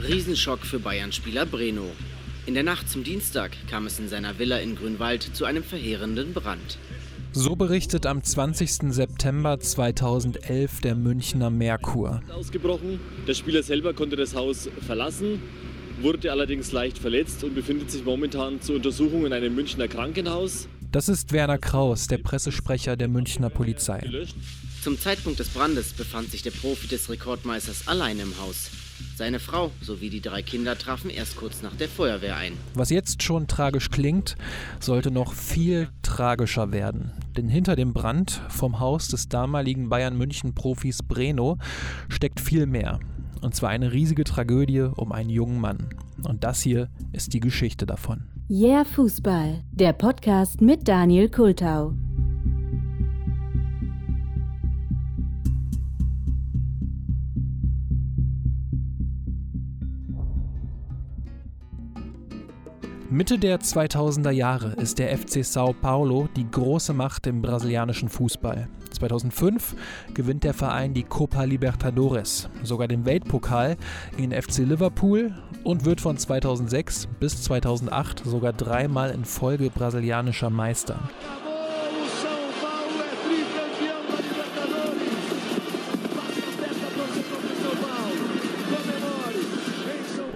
Riesenschock für Bayern-Spieler Breno. In der Nacht zum Dienstag kam es in seiner Villa in Grünwald zu einem verheerenden Brand. So berichtet am 20. September 2011 der Münchner Merkur. Ausgebrochen. Der Spieler selber konnte das Haus verlassen, wurde allerdings leicht verletzt und befindet sich momentan zur Untersuchung in einem Münchner Krankenhaus. Das ist Werner Kraus, der Pressesprecher der Münchner Polizei. Zum Zeitpunkt des Brandes befand sich der Profi des Rekordmeisters allein im Haus. Seine Frau sowie die drei Kinder trafen erst kurz nach der Feuerwehr ein. Was jetzt schon tragisch klingt, sollte noch viel tragischer werden. Denn hinter dem Brand vom Haus des damaligen Bayern München-Profis Breno steckt viel mehr. Und zwar eine riesige Tragödie um einen jungen Mann. Und das hier ist die Geschichte davon. Yeah Fußball, der Podcast mit Daniel Kultau. Mitte der 2000er Jahre ist der FC Sao Paulo die große Macht im brasilianischen Fußball. 2005 gewinnt der Verein die Copa Libertadores, sogar den Weltpokal in FC Liverpool und wird von 2006 bis 2008 sogar dreimal in Folge brasilianischer Meister.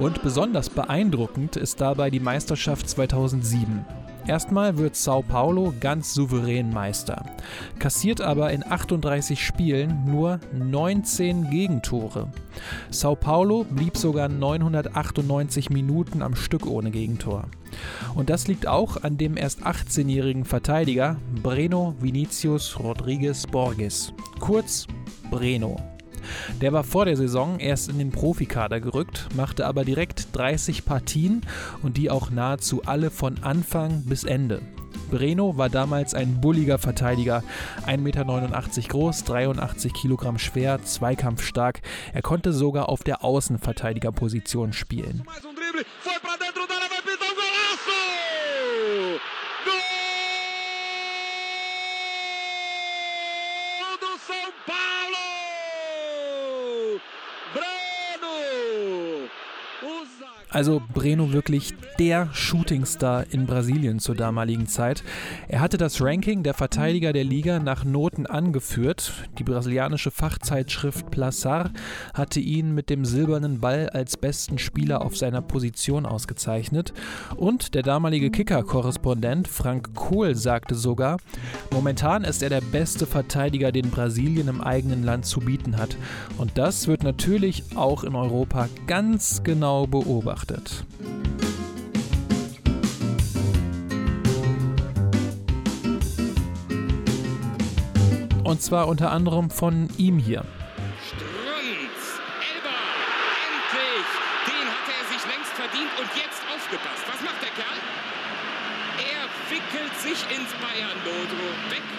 Und besonders beeindruckend ist dabei die Meisterschaft 2007. Erstmal wird Sao Paulo ganz souverän Meister, kassiert aber in 38 Spielen nur 19 Gegentore. Sao Paulo blieb sogar 998 Minuten am Stück ohne Gegentor. Und das liegt auch an dem erst 18-jährigen Verteidiger Breno Vinicius Rodriguez Borges, kurz Breno. Der war vor der Saison erst in den Profikader gerückt, machte aber direkt 30 Partien und die auch nahezu alle von Anfang bis Ende. Breno war damals ein bulliger Verteidiger, 1,89 Meter groß, 83 Kilogramm schwer, zweikampfstark. Er konnte sogar auf der Außenverteidigerposition spielen. Also Breno wirklich der Shootingstar in Brasilien zur damaligen Zeit. Er hatte das Ranking der Verteidiger der Liga nach Noten angeführt. Die brasilianische Fachzeitschrift Plaçar hatte ihn mit dem silbernen Ball als besten Spieler auf seiner Position ausgezeichnet. Und der damalige Kicker-Korrespondent Frank Kohl sagte sogar, momentan ist er der beste Verteidiger, den Brasilien im eigenen Land zu bieten hat. Und das wird natürlich auch in Europa ganz genau beobachtet beobachtet. Und zwar unter anderem von ihm hier. Strunz, Elber, endlich! Den hatte er sich längst verdient und jetzt aufgepasst. Was macht der Kerl? Er wickelt sich ins Bayern-Logo. Weg!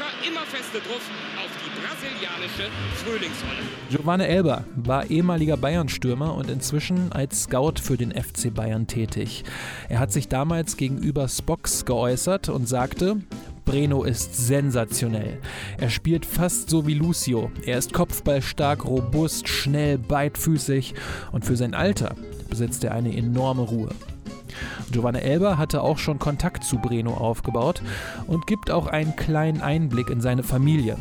Janka immer feste drauf auf die brasilianische Frühlingsrolle. Giovanni Elber war ehemaliger Bayern-Stürmer und inzwischen als Scout für den FC Bayern tätig. Er hat sich damals gegenüber Spox geäußert und sagte, Breno ist sensationell. Er spielt fast so wie Lucio. Er ist kopfballstark, robust, schnell, beidfüßig und für sein Alter besitzt er eine enorme Ruhe. Giovanna Elber hatte auch schon Kontakt zu Breno aufgebaut und gibt auch einen kleinen Einblick in seine Familie.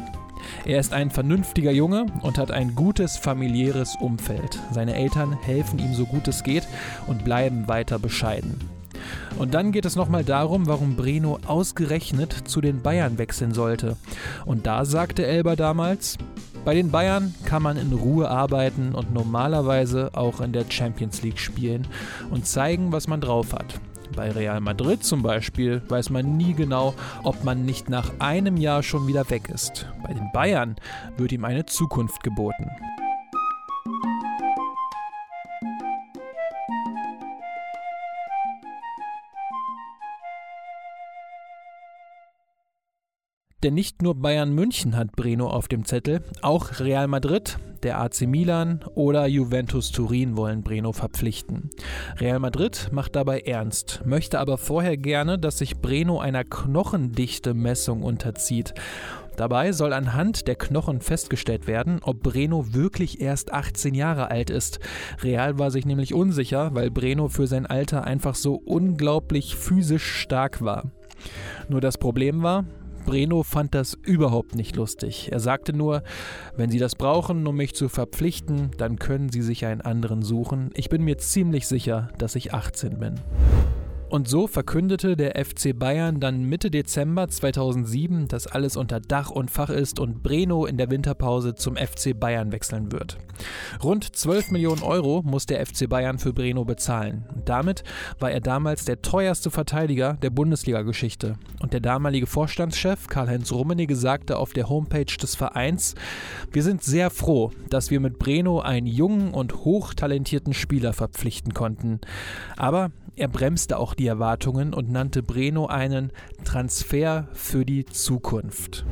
Er ist ein vernünftiger Junge und hat ein gutes familiäres Umfeld. Seine Eltern helfen ihm so gut es geht und bleiben weiter bescheiden. Und dann geht es nochmal darum, warum Breno ausgerechnet zu den Bayern wechseln sollte. Und da sagte Elber damals, bei den Bayern kann man in Ruhe arbeiten und normalerweise auch in der Champions League spielen und zeigen, was man drauf hat. Bei Real Madrid zum Beispiel weiß man nie genau, ob man nicht nach einem Jahr schon wieder weg ist. Bei den Bayern wird ihm eine Zukunft geboten. Denn nicht nur Bayern München hat Breno auf dem Zettel, auch Real Madrid, der AC Milan oder Juventus Turin wollen Breno verpflichten. Real Madrid macht dabei ernst, möchte aber vorher gerne, dass sich Breno einer Knochendichte-Messung unterzieht. Dabei soll anhand der Knochen festgestellt werden, ob Breno wirklich erst 18 Jahre alt ist. Real war sich nämlich unsicher, weil Breno für sein Alter einfach so unglaublich physisch stark war. Nur das Problem war, Breno fand das überhaupt nicht lustig. Er sagte nur, wenn Sie das brauchen, um mich zu verpflichten, dann können Sie sich einen anderen suchen. Ich bin mir ziemlich sicher, dass ich 18 bin. Und so verkündete der FC Bayern dann Mitte Dezember 2007, dass alles unter Dach und Fach ist und Breno in der Winterpause zum FC Bayern wechseln wird. Rund 12 Millionen Euro muss der FC Bayern für Breno bezahlen. damit war er damals der teuerste Verteidiger der Bundesliga-Geschichte. Und der damalige Vorstandschef Karl-Heinz Rummenigge sagte auf der Homepage des Vereins, wir sind sehr froh, dass wir mit Breno einen jungen und hochtalentierten Spieler verpflichten konnten. Aber er bremste auch die Erwartungen und nannte Breno einen Transfer für die Zukunft.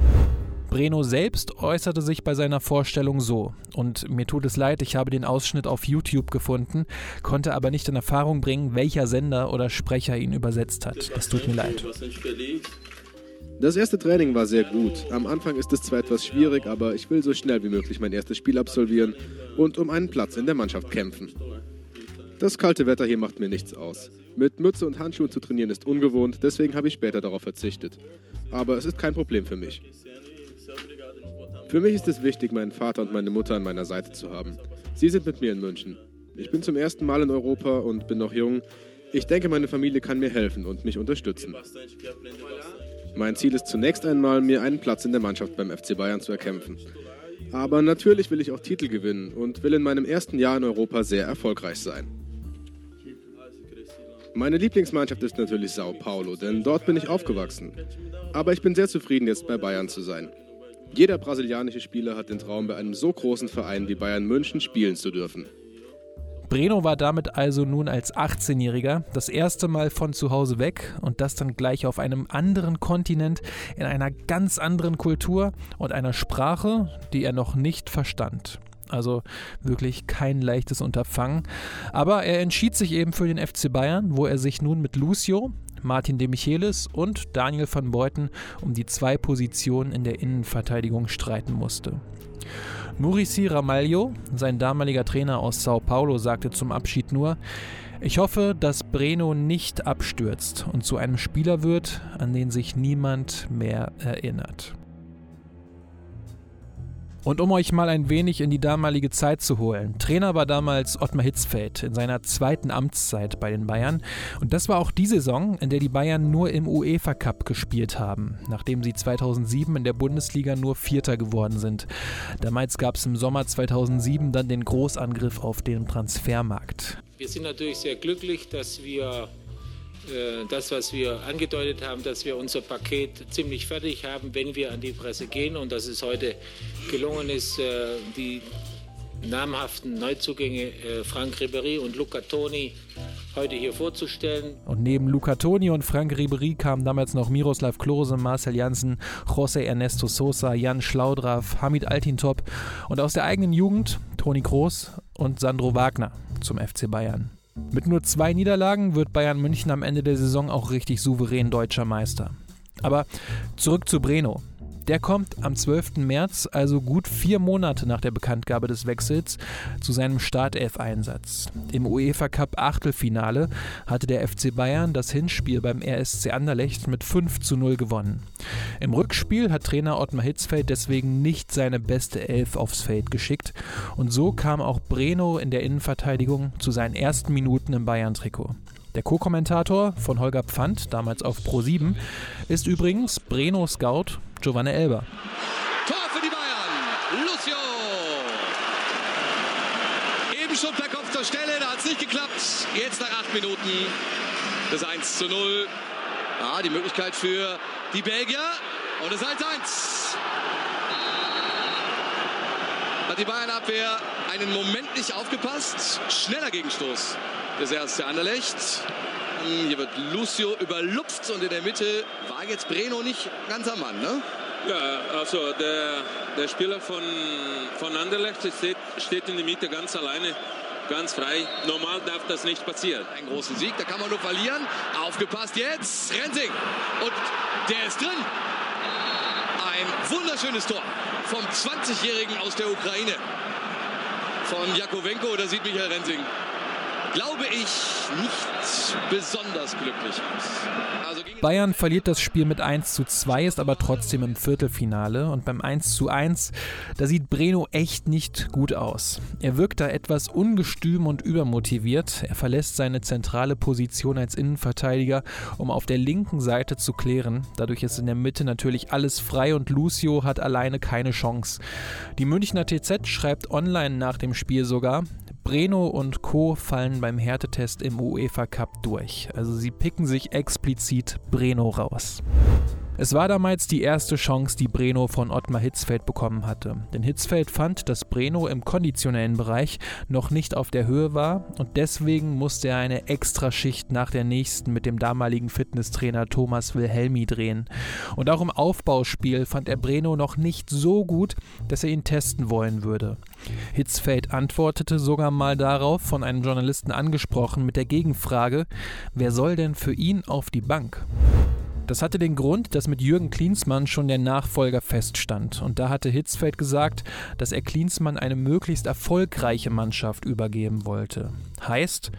Breno selbst äußerte sich bei seiner Vorstellung so. Und mir tut es leid, ich habe den Ausschnitt auf YouTube gefunden, konnte aber nicht in Erfahrung bringen, welcher Sender oder Sprecher ihn übersetzt hat. Es tut mir leid. Das erste Training war sehr gut. Am Anfang ist es zwar etwas schwierig, aber ich will so schnell wie möglich mein erstes Spiel absolvieren und um einen Platz in der Mannschaft kämpfen. Das kalte Wetter hier macht mir nichts aus. Mit Mütze und Handschuhen zu trainieren ist ungewohnt, deswegen habe ich später darauf verzichtet. Aber es ist kein Problem für mich. Für mich ist es wichtig, meinen Vater und meine Mutter an meiner Seite zu haben. Sie sind mit mir in München. Ich bin zum ersten Mal in Europa und bin noch jung. Ich denke, meine Familie kann mir helfen und mich unterstützen. Mein Ziel ist zunächst einmal, mir einen Platz in der Mannschaft beim FC Bayern zu erkämpfen. Aber natürlich will ich auch Titel gewinnen und will in meinem ersten Jahr in Europa sehr erfolgreich sein. Meine Lieblingsmannschaft ist natürlich Sao Paulo, denn dort bin ich aufgewachsen. Aber ich bin sehr zufrieden, jetzt bei Bayern zu sein. Jeder brasilianische Spieler hat den Traum, bei einem so großen Verein wie Bayern München spielen zu dürfen. Breno war damit also nun als 18-Jähriger das erste Mal von zu Hause weg und das dann gleich auf einem anderen Kontinent, in einer ganz anderen Kultur und einer Sprache, die er noch nicht verstand. Also wirklich kein leichtes Unterfangen. Aber er entschied sich eben für den FC Bayern, wo er sich nun mit Lucio, Martin de Michelis und Daniel van Beuten um die zwei Positionen in der Innenverteidigung streiten musste. Murici Ramalho, sein damaliger Trainer aus Sao Paulo, sagte zum Abschied nur, ich hoffe, dass Breno nicht abstürzt und zu einem Spieler wird, an den sich niemand mehr erinnert. Und um euch mal ein wenig in die damalige Zeit zu holen. Trainer war damals Ottmar Hitzfeld in seiner zweiten Amtszeit bei den Bayern. Und das war auch die Saison, in der die Bayern nur im UEFA Cup gespielt haben, nachdem sie 2007 in der Bundesliga nur Vierter geworden sind. Damals gab es im Sommer 2007 dann den Großangriff auf den Transfermarkt. Wir sind natürlich sehr glücklich, dass wir das, was wir angedeutet haben, dass wir unser Paket ziemlich fertig haben, wenn wir an die Presse gehen und dass es heute gelungen ist, äh, die namhaften Neuzugänge äh, Frank Ribéry und Luca Toni heute hier vorzustellen. Und neben Luca Toni und Frank Ribéry kamen damals noch Miroslav Klose, Marcel Janssen, José Ernesto Sosa, Jan Schlaudraff, Hamid Altintop und aus der eigenen Jugend Toni Kroos und Sandro Wagner zum FC Bayern. Mit nur zwei Niederlagen wird Bayern München am Ende der Saison auch richtig souverän deutscher Meister. Aber zurück zu Breno. Der kommt am 12. März, also gut vier Monate nach der Bekanntgabe des Wechsels, zu seinem Startelf-Einsatz. Im UEFA Cup Achtelfinale hatte der FC Bayern das Hinspiel beim RSC Anderlecht mit 5 zu 0 gewonnen. Im Rückspiel hat Trainer Ottmar Hitzfeld deswegen nicht seine beste Elf aufs Feld geschickt und so kam auch Breno in der Innenverteidigung zu seinen ersten Minuten im Bayern-Trikot. Der Co-Kommentator von Holger Pfand, damals auf Pro7, ist übrigens Breno Scout Giovanni Elber. Tor für die Bayern. Lucio. Eben schon per Kopf zur Stelle, da hat es nicht geklappt. Jetzt nach acht Minuten das 1 zu 0. Ah, die Möglichkeit für die Belgier. Und das 1-1. Hat die Bayern-Abwehr einen Moment nicht aufgepasst. Schneller Gegenstoß des erste Anderlecht. Hier wird Lucio überlupft und in der Mitte war jetzt Breno nicht ganz am Mann, ne? Ja, also der, der Spieler von, von Anderlecht steht, steht in der Mitte ganz alleine, ganz frei. Normal darf das nicht passieren. Ein großen Sieg, da kann man nur verlieren. Aufgepasst jetzt, Rensing. Und der ist drin. Wunderschönes Tor vom 20-Jährigen aus der Ukraine. Von Jakowenko, da sieht Michael Rensing glaube ich, nicht besonders glücklich aus. Also Bayern verliert das Spiel mit 1 zu 2, ist aber trotzdem im Viertelfinale. Und beim 1 zu 1, da sieht Breno echt nicht gut aus. Er wirkt da etwas ungestüm und übermotiviert. Er verlässt seine zentrale Position als Innenverteidiger, um auf der linken Seite zu klären. Dadurch ist in der Mitte natürlich alles frei und Lucio hat alleine keine Chance. Die Münchner TZ schreibt online nach dem Spiel sogar, Breno und Co. fallen beim Härtetest im UEFA Cup durch. Also sie picken sich explizit Breno raus. Es war damals die erste Chance, die Breno von Ottmar Hitzfeld bekommen hatte. Denn Hitzfeld fand, dass Breno im konditionellen Bereich noch nicht auf der Höhe war und deswegen musste er eine Extraschicht nach der nächsten mit dem damaligen Fitnesstrainer Thomas Wilhelmi drehen. Und auch im Aufbauspiel fand er Breno noch nicht so gut, dass er ihn testen wollen würde. Hitzfeld antwortete sogar mal darauf, von einem Journalisten angesprochen, mit der Gegenfrage, wer soll denn für ihn auf die Bank? Das hatte den Grund, dass mit Jürgen Klinsmann schon der Nachfolger feststand. Und da hatte Hitzfeld gesagt, dass er Klinsmann eine möglichst erfolgreiche Mannschaft übergeben wollte. Heißt,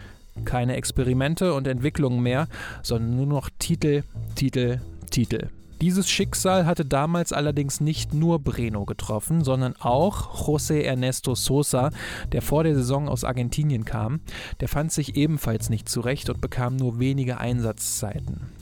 keine Experimente und Entwicklungen mehr, sondern nur noch Titel, Titel, Titel. Dieses Schicksal hatte damals allerdings nicht nur Breno getroffen, sondern auch José Ernesto Sosa, der vor der Saison aus Argentinien kam. Der fand sich ebenfalls nicht zurecht und bekam nur wenige Einsatzzeiten.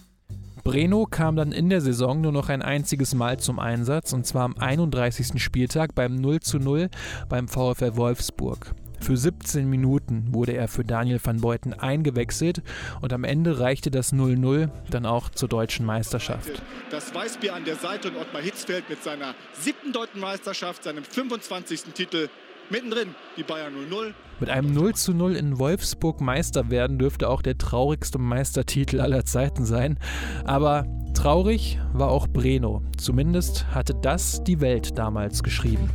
Breno kam dann in der Saison nur noch ein einziges Mal zum Einsatz und zwar am 31. Spieltag beim 0 zu 0 beim VfL Wolfsburg. Für 17 Minuten wurde er für Daniel van Beuten eingewechselt und am Ende reichte das 0-0 dann auch zur deutschen Meisterschaft. Das Weißbier an der Seite und Ottmar Hitzfeld mit seiner siebten deutschen Meisterschaft, seinem 25. Titel Mittendrin die Bayern 0-0. Mit einem 0 zu 0 in Wolfsburg Meister werden dürfte auch der traurigste Meistertitel aller Zeiten sein. Aber traurig war auch Breno. Zumindest hatte das die Welt damals geschrieben.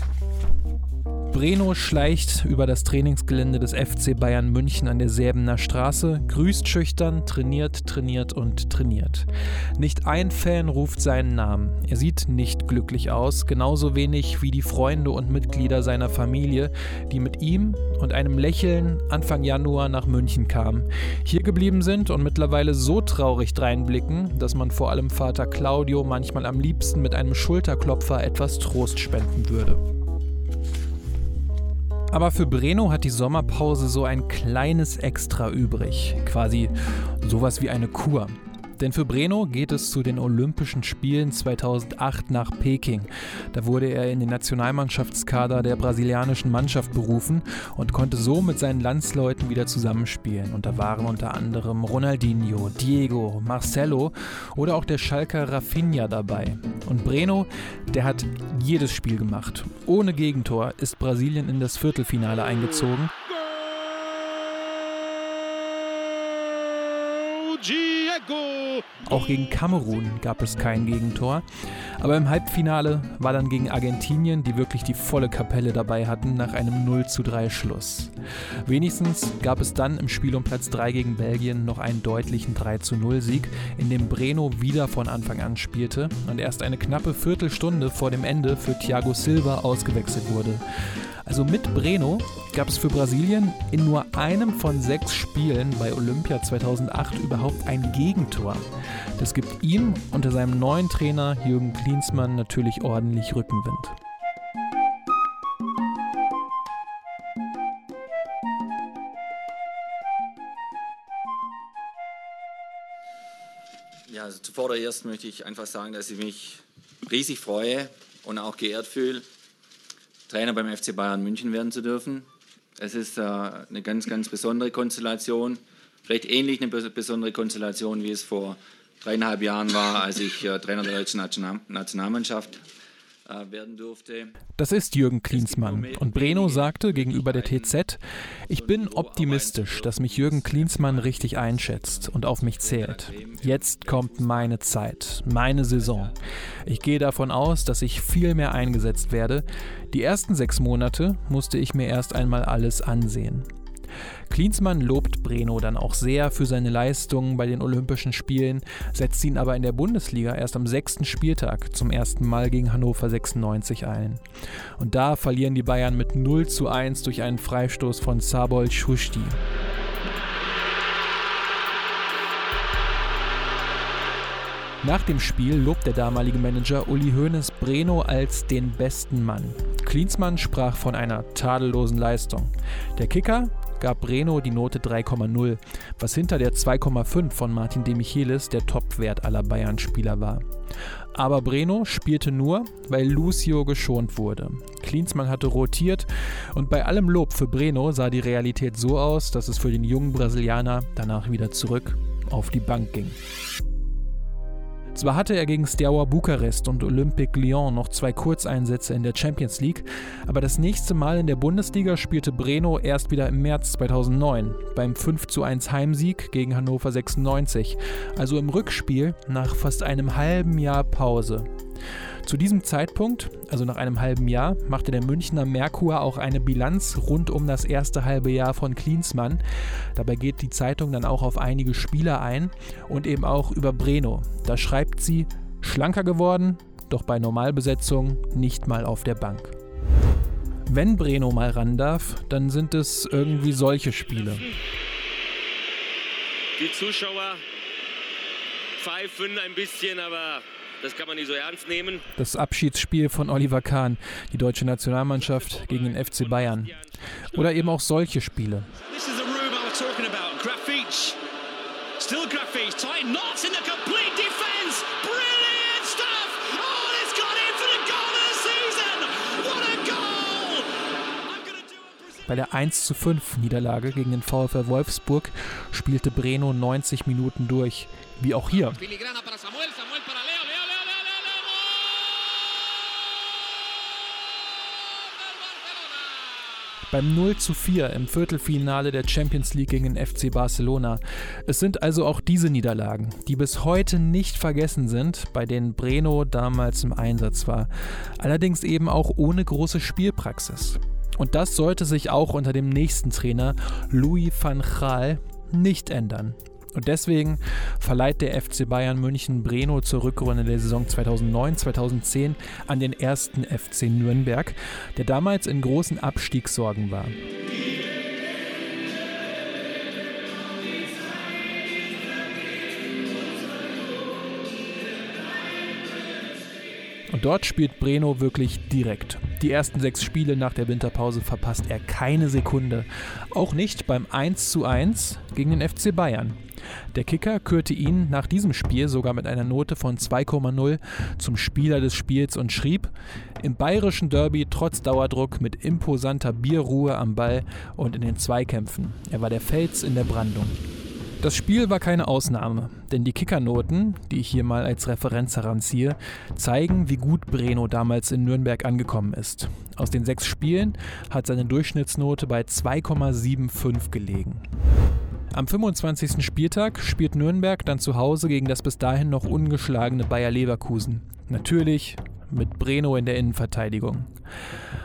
Breno schleicht über das Trainingsgelände des FC Bayern München an der Säbener Straße, grüßt schüchtern, trainiert, trainiert und trainiert. Nicht ein Fan ruft seinen Namen. Er sieht nicht glücklich aus, genauso wenig wie die Freunde und Mitglieder seiner Familie, die mit ihm und einem Lächeln Anfang Januar nach München kamen, hier geblieben sind und mittlerweile so traurig dreinblicken, dass man vor allem Vater Claudio manchmal am liebsten mit einem Schulterklopfer etwas Trost spenden würde. Aber für Breno hat die Sommerpause so ein kleines Extra übrig. Quasi sowas wie eine Kur. Denn für Breno geht es zu den Olympischen Spielen 2008 nach Peking. Da wurde er in den Nationalmannschaftskader der brasilianischen Mannschaft berufen und konnte so mit seinen Landsleuten wieder zusammenspielen. Und da waren unter anderem Ronaldinho, Diego, Marcelo oder auch der Schalker Rafinha dabei. Und Breno, der hat jedes Spiel gemacht. Ohne Gegentor ist Brasilien in das Viertelfinale eingezogen. Diego! Auch gegen Kamerun gab es kein Gegentor. Aber im Halbfinale war dann gegen Argentinien, die wirklich die volle Kapelle dabei hatten, nach einem 0 zu 3 Schluss. Wenigstens gab es dann im Spiel um Platz 3 gegen Belgien noch einen deutlichen 3 zu 0 Sieg, in dem Breno wieder von Anfang an spielte und erst eine knappe Viertelstunde vor dem Ende für Thiago Silva ausgewechselt wurde. Also mit Breno gab es für Brasilien in nur einem von sechs Spielen bei Olympia 2008 überhaupt ein Gegentor. Das gibt ihm unter seinem neuen Trainer Jürgen Klinsmann natürlich ordentlich Rückenwind. Ja, also zuvordererst möchte ich einfach sagen, dass ich mich riesig freue und auch geehrt fühle, Trainer beim FC Bayern München werden zu dürfen. Es ist äh, eine ganz, ganz besondere Konstellation. Vielleicht ähnlich eine besondere Konstellation, wie es vor dreieinhalb Jahren war, als ich äh, Trainer der deutschen Nationalmannschaft äh, werden durfte. Das ist Jürgen Klinsmann. Und Breno sagte gegenüber der TZ, ich bin optimistisch, dass mich Jürgen Klinsmann richtig einschätzt und auf mich zählt. Jetzt kommt meine Zeit, meine Saison. Ich gehe davon aus, dass ich viel mehr eingesetzt werde. Die ersten sechs Monate musste ich mir erst einmal alles ansehen. Klinsmann lobt Breno dann auch sehr für seine Leistungen bei den Olympischen Spielen, setzt ihn aber in der Bundesliga erst am sechsten Spieltag zum ersten Mal gegen Hannover 96 ein. Und da verlieren die Bayern mit 0 zu 1 durch einen Freistoß von Sabol Schusti. Nach dem Spiel lobt der damalige Manager Uli Hoeneß Breno als den besten Mann. Klinsmann sprach von einer tadellosen Leistung. Der Kicker gab Breno die Note 3,0, was hinter der 2,5 von Martin de Michelis der Topwert aller Bayern-Spieler war. Aber Breno spielte nur, weil Lucio geschont wurde. Klinsmann hatte rotiert und bei allem Lob für Breno sah die Realität so aus, dass es für den jungen Brasilianer danach wieder zurück auf die Bank ging. Zwar hatte er gegen Steaua Bukarest und Olympique Lyon noch zwei Kurzeinsätze in der Champions League, aber das nächste Mal in der Bundesliga spielte Breno erst wieder im März 2009 beim 5:1 Heimsieg gegen Hannover 96, also im Rückspiel nach fast einem halben Jahr Pause. Zu diesem Zeitpunkt, also nach einem halben Jahr, machte der Münchner Merkur auch eine Bilanz rund um das erste halbe Jahr von Klinsmann. Dabei geht die Zeitung dann auch auf einige Spieler ein und eben auch über Breno. Da schreibt sie, schlanker geworden, doch bei Normalbesetzung nicht mal auf der Bank. Wenn Breno mal ran darf, dann sind es irgendwie solche Spiele. Die Zuschauer pfeifen ein bisschen, aber das kann man nicht so ernst nehmen. Das Abschiedsspiel von Oliver Kahn, die deutsche Nationalmannschaft gegen den FC Bayern. Oder eben auch solche Spiele. This is the room I was talking about. Graffic. Still Graffic. Tight knots in the complete defense. Brilliant stuff. Oh, it's got in for the goal of the season. What a goal. Bei der 1 zu 5 Niederlage gegen den VfL Wolfsburg spielte Breno 90 Minuten durch. Wie auch hier. Beim 0 zu 4 im Viertelfinale der Champions League gegen den FC Barcelona. Es sind also auch diese Niederlagen, die bis heute nicht vergessen sind, bei denen Breno damals im Einsatz war. Allerdings eben auch ohne große Spielpraxis. Und das sollte sich auch unter dem nächsten Trainer, Louis van Gaal, nicht ändern. Und deswegen verleiht der FC Bayern München Breno zur Rückrunde der Saison 2009-2010 an den ersten FC Nürnberg, der damals in großen Abstiegssorgen war. Und dort spielt Breno wirklich direkt. Die ersten sechs Spiele nach der Winterpause verpasst er keine Sekunde. Auch nicht beim 1:1 gegen den FC Bayern. Der Kicker kürte ihn nach diesem Spiel sogar mit einer Note von 2,0 zum Spieler des Spiels und schrieb, im bayerischen Derby trotz Dauerdruck mit imposanter Bierruhe am Ball und in den Zweikämpfen. Er war der Fels in der Brandung. Das Spiel war keine Ausnahme, denn die Kickernoten, die ich hier mal als Referenz heranziehe, zeigen, wie gut Breno damals in Nürnberg angekommen ist. Aus den sechs Spielen hat seine Durchschnittsnote bei 2,75 gelegen. Am 25. Spieltag spielt Nürnberg dann zu Hause gegen das bis dahin noch ungeschlagene Bayer Leverkusen. Natürlich mit Breno in der Innenverteidigung.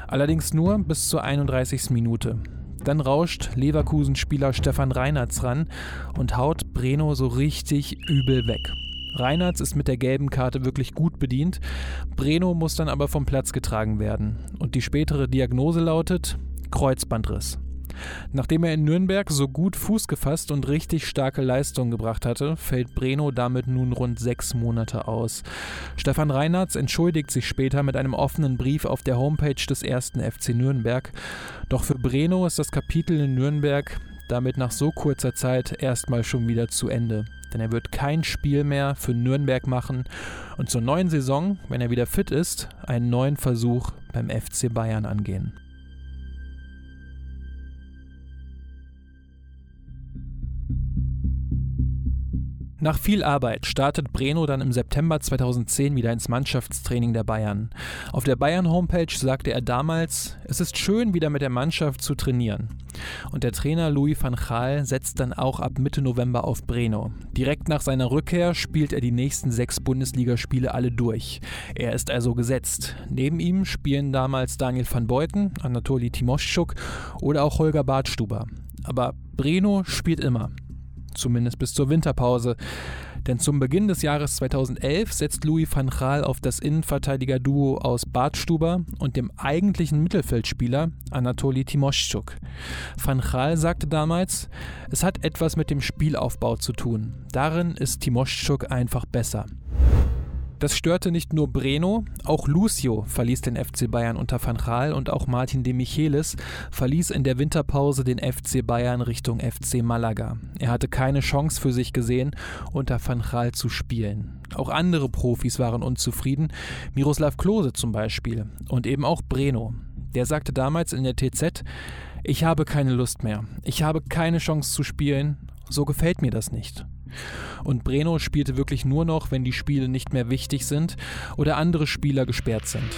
Allerdings nur bis zur 31. Minute. Dann rauscht Leverkusen-Spieler Stefan Reinhardt ran und haut Breno so richtig übel weg. Reinhardt ist mit der gelben Karte wirklich gut bedient. Breno muss dann aber vom Platz getragen werden. Und die spätere Diagnose lautet Kreuzbandriss. Nachdem er in Nürnberg so gut Fuß gefasst und richtig starke Leistungen gebracht hatte, fällt Breno damit nun rund sechs Monate aus. Stefan Reinhardt entschuldigt sich später mit einem offenen Brief auf der Homepage des ersten FC Nürnberg. Doch für Breno ist das Kapitel in Nürnberg damit nach so kurzer Zeit erstmal schon wieder zu Ende. Denn er wird kein Spiel mehr für Nürnberg machen und zur neuen Saison, wenn er wieder fit ist, einen neuen Versuch beim FC Bayern angehen. Nach viel Arbeit startet Breno dann im September 2010 wieder ins Mannschaftstraining der Bayern. Auf der Bayern-Homepage sagte er damals, es ist schön, wieder mit der Mannschaft zu trainieren. Und der Trainer Louis van Gaal setzt dann auch ab Mitte November auf Breno. Direkt nach seiner Rückkehr spielt er die nächsten sechs Bundesligaspiele alle durch. Er ist also gesetzt. Neben ihm spielen damals Daniel van Beuten, Anatoli Timoschuk oder auch Holger Badstuber. Aber Breno spielt immer. Zumindest bis zur Winterpause. Denn zum Beginn des Jahres 2011 setzt Louis van Gaal auf das Innenverteidiger-Duo aus Bart Stuber und dem eigentlichen Mittelfeldspieler Anatoli Timoschuk. Van Gaal sagte damals, es hat etwas mit dem Spielaufbau zu tun. Darin ist Timoschuk einfach besser. Das störte nicht nur Breno, auch Lucio verließ den FC Bayern unter Van Gaal und auch Martin de Michelis verließ in der Winterpause den FC Bayern Richtung FC Malaga. Er hatte keine Chance für sich gesehen, unter Van Gaal zu spielen. Auch andere Profis waren unzufrieden, Miroslav Klose zum Beispiel und eben auch Breno. Der sagte damals in der TZ, ich habe keine Lust mehr, ich habe keine Chance zu spielen, so gefällt mir das nicht. Und Breno spielte wirklich nur noch, wenn die Spiele nicht mehr wichtig sind oder andere Spieler gesperrt sind.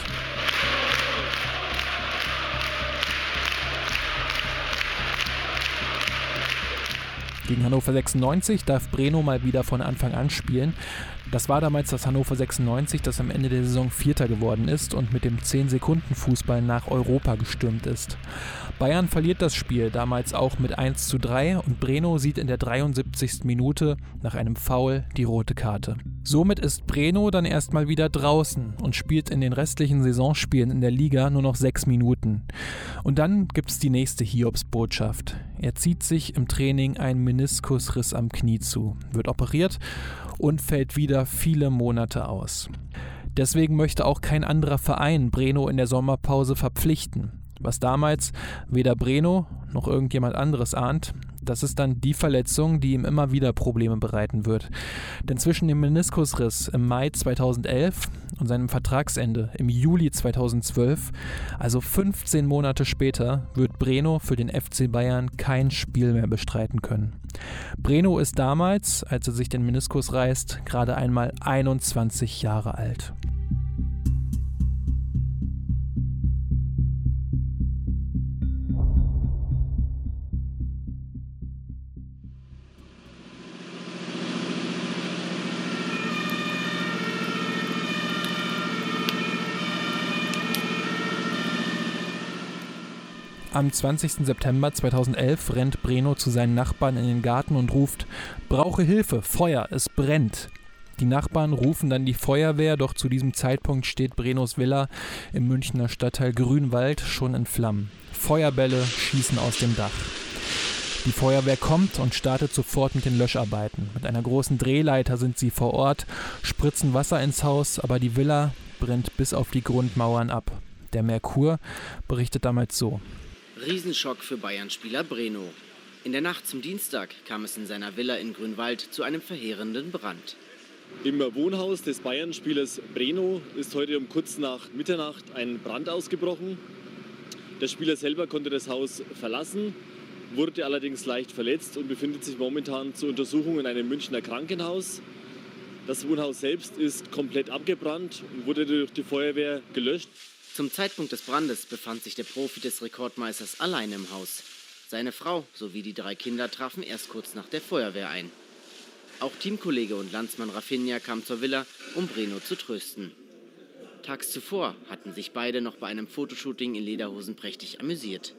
Gegen Hannover 96 darf Breno mal wieder von Anfang an spielen. Das war damals das Hannover 96, das am Ende der Saison Vierter geworden ist und mit dem 10-Sekunden-Fußball nach Europa gestürmt ist. Bayern verliert das Spiel, damals auch mit 1 zu 3 und Breno sieht in der 73. Minute nach einem Foul die rote Karte. Somit ist Breno dann erstmal wieder draußen und spielt in den restlichen Saisonspielen in der Liga nur noch sechs Minuten. Und dann gibt es die nächste Hiobsbotschaft. Er zieht sich im Training einen Meniskusriss am Knie zu, wird operiert und fällt wieder viele Monate aus. Deswegen möchte auch kein anderer Verein Breno in der Sommerpause verpflichten. Was damals weder Breno noch irgendjemand anderes ahnt, das ist dann die Verletzung, die ihm immer wieder Probleme bereiten wird. Denn zwischen dem Meniskusriss im Mai 2011 und seinem Vertragsende im Juli 2012, also 15 Monate später, wird Breno für den FC Bayern kein Spiel mehr bestreiten können. Breno ist damals, als er sich den Meniskus reißt, gerade einmal 21 Jahre alt. Am 20. September 2011 rennt Breno zu seinen Nachbarn in den Garten und ruft: Brauche Hilfe, Feuer, es brennt. Die Nachbarn rufen dann die Feuerwehr, doch zu diesem Zeitpunkt steht Brenos Villa im Münchner Stadtteil Grünwald schon in Flammen. Feuerbälle schießen aus dem Dach. Die Feuerwehr kommt und startet sofort mit den Löscharbeiten. Mit einer großen Drehleiter sind sie vor Ort, spritzen Wasser ins Haus, aber die Villa brennt bis auf die Grundmauern ab. Der Merkur berichtet damals so. Riesenschock für Bayern-Spieler Breno. In der Nacht zum Dienstag kam es in seiner Villa in Grünwald zu einem verheerenden Brand. Im Wohnhaus des Bayern-Spielers Breno ist heute um kurz nach Mitternacht ein Brand ausgebrochen. Der Spieler selber konnte das Haus verlassen, wurde allerdings leicht verletzt und befindet sich momentan zur Untersuchung in einem Münchner Krankenhaus. Das Wohnhaus selbst ist komplett abgebrannt und wurde durch die Feuerwehr gelöscht. Zum Zeitpunkt des Brandes befand sich der Profi des Rekordmeisters allein im Haus. Seine Frau sowie die drei Kinder trafen erst kurz nach der Feuerwehr ein. Auch Teamkollege und Landsmann Rafinha kam zur Villa, um Breno zu trösten. Tags zuvor hatten sich beide noch bei einem Fotoshooting in Lederhosen prächtig amüsiert.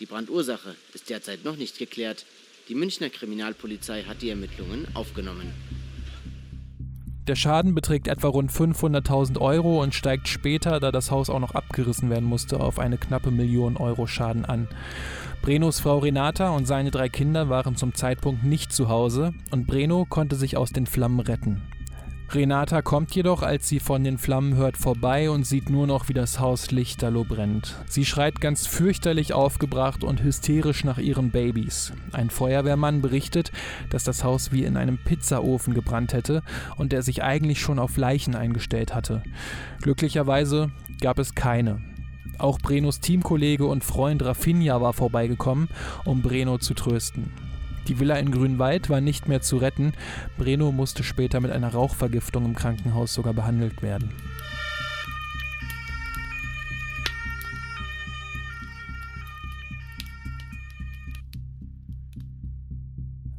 Die Brandursache ist derzeit noch nicht geklärt. Die Münchner Kriminalpolizei hat die Ermittlungen aufgenommen. Der Schaden beträgt etwa rund 500.000 Euro und steigt später, da das Haus auch noch abgerissen werden musste, auf eine knappe Million Euro Schaden an. Brenos Frau Renata und seine drei Kinder waren zum Zeitpunkt nicht zu Hause und Breno konnte sich aus den Flammen retten. Renata kommt jedoch, als sie von den Flammen hört, vorbei und sieht nur noch, wie das Haus lichterloh brennt. Sie schreit ganz fürchterlich aufgebracht und hysterisch nach ihren Babys. Ein Feuerwehrmann berichtet, dass das Haus wie in einem Pizzaofen gebrannt hätte und er sich eigentlich schon auf Leichen eingestellt hatte. Glücklicherweise gab es keine. Auch Brenos Teamkollege und Freund Rafinha war vorbeigekommen, um Breno zu trösten. Die Villa in Grünwald war nicht mehr zu retten. Breno musste später mit einer Rauchvergiftung im Krankenhaus sogar behandelt werden.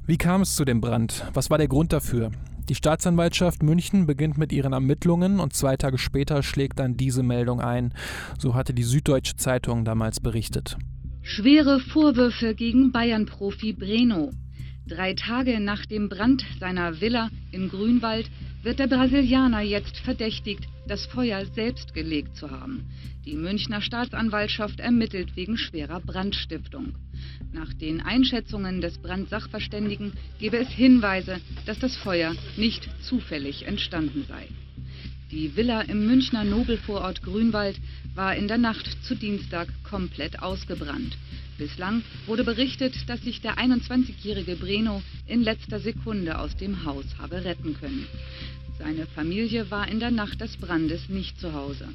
Wie kam es zu dem Brand? Was war der Grund dafür? Die Staatsanwaltschaft München beginnt mit ihren Ermittlungen und zwei Tage später schlägt dann diese Meldung ein. So hatte die Süddeutsche Zeitung damals berichtet. Schwere Vorwürfe gegen Bayern-Profi Breno. Drei Tage nach dem Brand seiner Villa im Grünwald wird der Brasilianer jetzt verdächtigt, das Feuer selbst gelegt zu haben. Die Münchner Staatsanwaltschaft ermittelt wegen schwerer Brandstiftung. Nach den Einschätzungen des Brandsachverständigen gebe es Hinweise, dass das Feuer nicht zufällig entstanden sei. Die Villa im Münchner Nobelvorort Grünwald war in der Nacht zu Dienstag komplett ausgebrannt. Bislang wurde berichtet, dass sich der 21-jährige Breno in letzter Sekunde aus dem Haus habe retten können. Seine Familie war in der Nacht des Brandes nicht zu Hause.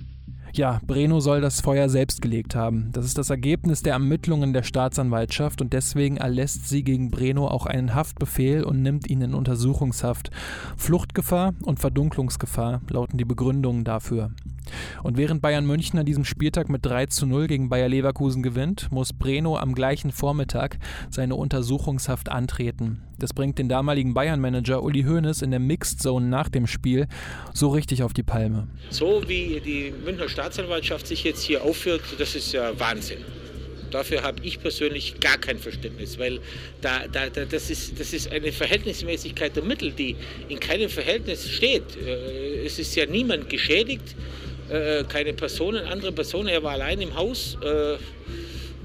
Ja, Breno soll das Feuer selbst gelegt haben. Das ist das Ergebnis der Ermittlungen der Staatsanwaltschaft und deswegen erlässt sie gegen Breno auch einen Haftbefehl und nimmt ihn in Untersuchungshaft. Fluchtgefahr und Verdunklungsgefahr lauten die Begründungen dafür. Und während Bayern München an diesem Spieltag mit 3 zu 0 gegen Bayer Leverkusen gewinnt, muss Breno am gleichen Vormittag seine Untersuchungshaft antreten. Das bringt den damaligen Bayern-Manager Uli Hoeneß in der Mixed Zone nach dem Spiel so richtig auf die Palme. So wie die Münchner Staatsanwaltschaft sich jetzt hier aufführt, das ist ja Wahnsinn. Dafür habe ich persönlich gar kein Verständnis, weil da, da, da, das, ist, das ist eine Verhältnismäßigkeit der Mittel, die in keinem Verhältnis steht. Äh, es ist ja niemand geschädigt, äh, keine Personen, andere Personen, er war allein im Haus. Äh,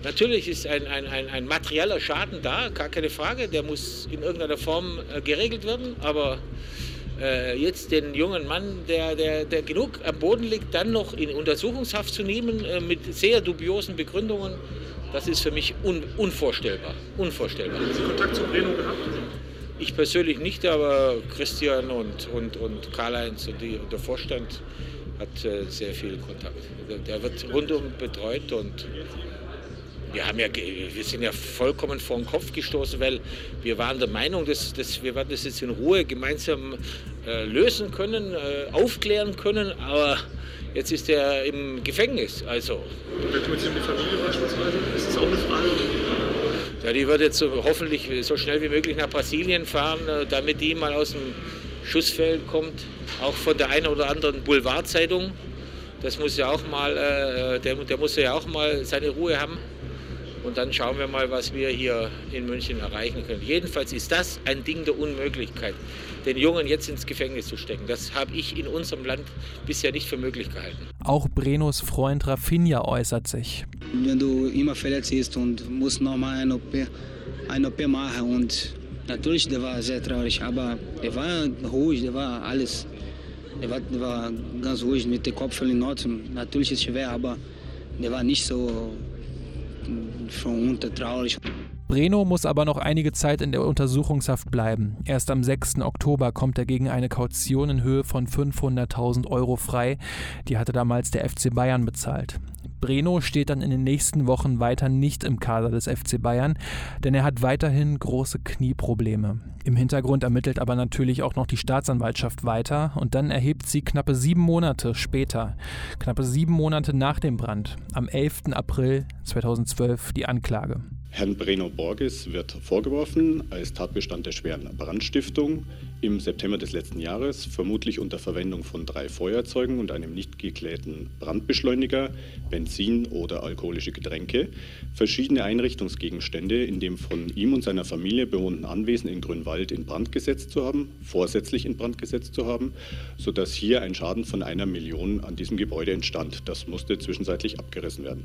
natürlich ist ein, ein, ein, ein materieller Schaden da, gar keine Frage, der muss in irgendeiner Form geregelt werden, aber jetzt den jungen Mann, der, der, der genug am Boden liegt, dann noch in Untersuchungshaft zu nehmen mit sehr dubiosen Begründungen, das ist für mich un unvorstellbar. Unvorstellbar. Haben Sie Kontakt zu Breno gehabt? Ich persönlich nicht, aber Christian und, und, und Karl-Heinz und, und der Vorstand hat äh, sehr viel Kontakt. Der wird rundum betreut und wir, haben ja, wir sind ja vollkommen vor den Kopf gestoßen, weil wir waren der Meinung, dass, dass wir werden das jetzt in Ruhe gemeinsam äh, lösen können, äh, aufklären können, aber Jetzt ist er im Gefängnis. Also. Wer kümmert sich um die Familie beispielsweise? Ist das auch eine Frage? Ja, die wird jetzt so, hoffentlich so schnell wie möglich nach Brasilien fahren, äh, damit die mal aus dem Schussfeld kommt. Auch von der einen oder anderen Boulevardzeitung. Das muss ja auch mal, äh, der, der muss ja auch mal seine Ruhe haben. Und dann schauen wir mal, was wir hier in München erreichen können. Jedenfalls ist das ein Ding der Unmöglichkeit, den Jungen jetzt ins Gefängnis zu stecken. Das habe ich in unserem Land bisher nicht für möglich gehalten. Auch Brenos Freund Rafinha äußert sich. Wenn du immer verletzt bist und musst nochmal ein OP, ein OP machen und natürlich, der war sehr traurig, aber er war ruhig, der war alles. Er war, der war ganz ruhig mit dem Kopf in Ordnung. Natürlich ist es schwer, aber der war nicht so schon unter traurig. Breno muss aber noch einige Zeit in der Untersuchungshaft bleiben. Erst am 6. Oktober kommt er gegen eine Kaution in Höhe von 500.000 Euro frei. Die hatte damals der FC Bayern bezahlt. Breno steht dann in den nächsten Wochen weiter nicht im Kader des FC Bayern, denn er hat weiterhin große Knieprobleme. Im Hintergrund ermittelt aber natürlich auch noch die Staatsanwaltschaft weiter und dann erhebt sie knappe sieben Monate später, knappe sieben Monate nach dem Brand, am 11. April 2012 die Anklage. Herrn Breno Borges wird vorgeworfen, als Tatbestand der schweren Brandstiftung im September des letzten Jahres, vermutlich unter Verwendung von drei Feuerzeugen und einem nicht geklähten Brandbeschleuniger, Benzin oder alkoholische Getränke, verschiedene Einrichtungsgegenstände in dem von ihm und seiner Familie bewohnten Anwesen in Grünwald in Brand gesetzt zu haben, vorsätzlich in Brand gesetzt zu haben, sodass hier ein Schaden von einer Million an diesem Gebäude entstand. Das musste zwischenzeitlich abgerissen werden.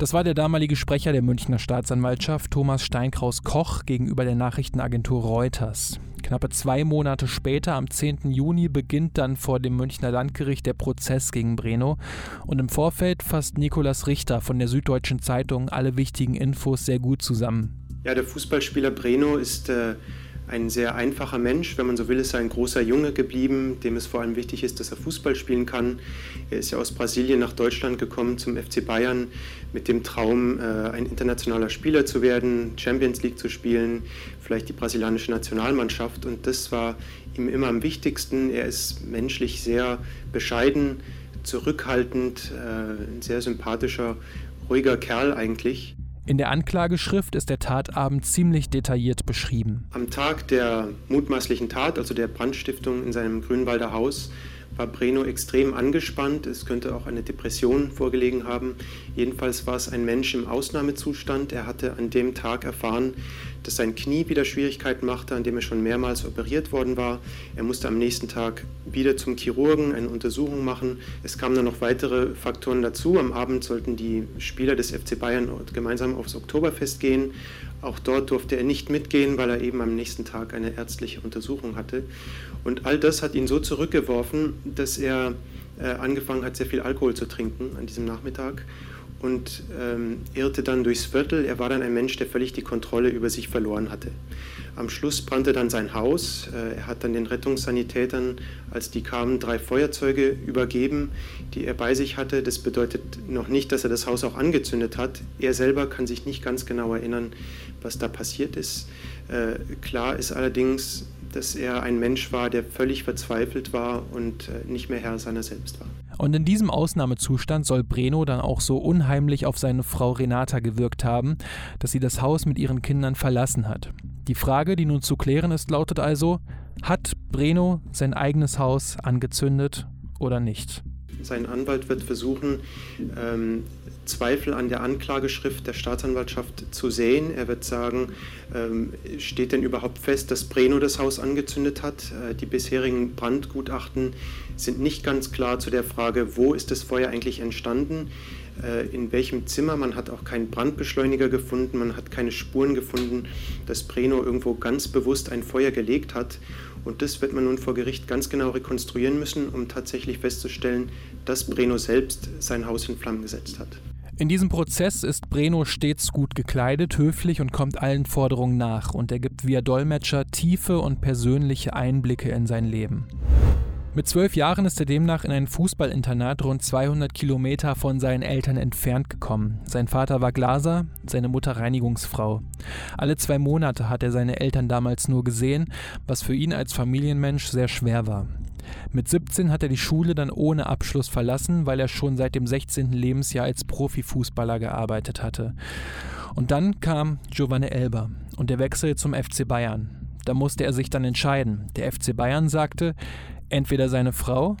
Das war der damalige Sprecher der Münchner Staatsanwaltschaft, Thomas Steinkraus Koch, gegenüber der Nachrichtenagentur Reuters. Knappe zwei Monate später, am 10. Juni, beginnt dann vor dem Münchner Landgericht der Prozess gegen Breno. Und im Vorfeld fasst Nikolas Richter von der Süddeutschen Zeitung alle wichtigen Infos sehr gut zusammen. Ja, der Fußballspieler Breno ist äh, ein sehr einfacher Mensch, wenn man so will, ist er ein großer Junge geblieben, dem es vor allem wichtig ist, dass er Fußball spielen kann. Er ist ja aus Brasilien nach Deutschland gekommen zum FC Bayern mit dem Traum, äh, ein internationaler Spieler zu werden, Champions League zu spielen, vielleicht die brasilianische Nationalmannschaft. Und das war ihm immer am wichtigsten. Er ist menschlich sehr bescheiden, zurückhaltend, äh, ein sehr sympathischer, ruhiger Kerl eigentlich. In der Anklageschrift ist der Tatabend ziemlich detailliert beschrieben. Am Tag der mutmaßlichen Tat, also der Brandstiftung in seinem Grünwalder Haus, war Breno extrem angespannt. Es könnte auch eine Depression vorgelegen haben. Jedenfalls war es ein Mensch im Ausnahmezustand. Er hatte an dem Tag erfahren, dass sein Knie wieder Schwierigkeiten machte, an dem er schon mehrmals operiert worden war. Er musste am nächsten Tag wieder zum Chirurgen eine Untersuchung machen. Es kamen dann noch weitere Faktoren dazu. Am Abend sollten die Spieler des FC Bayern gemeinsam aufs Oktoberfest gehen. Auch dort durfte er nicht mitgehen, weil er eben am nächsten Tag eine ärztliche Untersuchung hatte. Und all das hat ihn so zurückgeworfen, dass er äh, angefangen hat, sehr viel Alkohol zu trinken an diesem Nachmittag und ähm, irrte dann durchs Viertel. Er war dann ein Mensch, der völlig die Kontrolle über sich verloren hatte. Am Schluss brannte dann sein Haus. Äh, er hat dann den Rettungssanitätern, als die kamen, drei Feuerzeuge übergeben, die er bei sich hatte. Das bedeutet noch nicht, dass er das Haus auch angezündet hat. Er selber kann sich nicht ganz genau erinnern, was da passiert ist. Äh, klar ist allerdings, dass er ein Mensch war, der völlig verzweifelt war und äh, nicht mehr Herr seiner selbst war. Und in diesem Ausnahmezustand soll Breno dann auch so unheimlich auf seine Frau Renata gewirkt haben, dass sie das Haus mit ihren Kindern verlassen hat. Die Frage, die nun zu klären ist, lautet also, hat Breno sein eigenes Haus angezündet oder nicht? Sein Anwalt wird versuchen, ähm, Zweifel an der Anklageschrift der Staatsanwaltschaft zu sehen. Er wird sagen, ähm, steht denn überhaupt fest, dass Breno das Haus angezündet hat? Äh, die bisherigen Brandgutachten sind nicht ganz klar zu der Frage, wo ist das Feuer eigentlich entstanden, äh, in welchem Zimmer. Man hat auch keinen Brandbeschleuniger gefunden, man hat keine Spuren gefunden, dass Breno irgendwo ganz bewusst ein Feuer gelegt hat. Und das wird man nun vor Gericht ganz genau rekonstruieren müssen, um tatsächlich festzustellen, dass Breno selbst sein Haus in Flammen gesetzt hat. In diesem Prozess ist Breno stets gut gekleidet, höflich und kommt allen Forderungen nach und er gibt via Dolmetscher tiefe und persönliche Einblicke in sein Leben. Mit zwölf Jahren ist er demnach in ein Fußballinternat rund 200 Kilometer von seinen Eltern entfernt gekommen. Sein Vater war Glaser, seine Mutter Reinigungsfrau. Alle zwei Monate hat er seine Eltern damals nur gesehen, was für ihn als Familienmensch sehr schwer war. Mit 17 hat er die Schule dann ohne Abschluss verlassen, weil er schon seit dem 16. Lebensjahr als Profifußballer gearbeitet hatte. Und dann kam Giovanni Elber und der Wechsel zum FC Bayern. Da musste er sich dann entscheiden. Der FC Bayern sagte, entweder seine Frau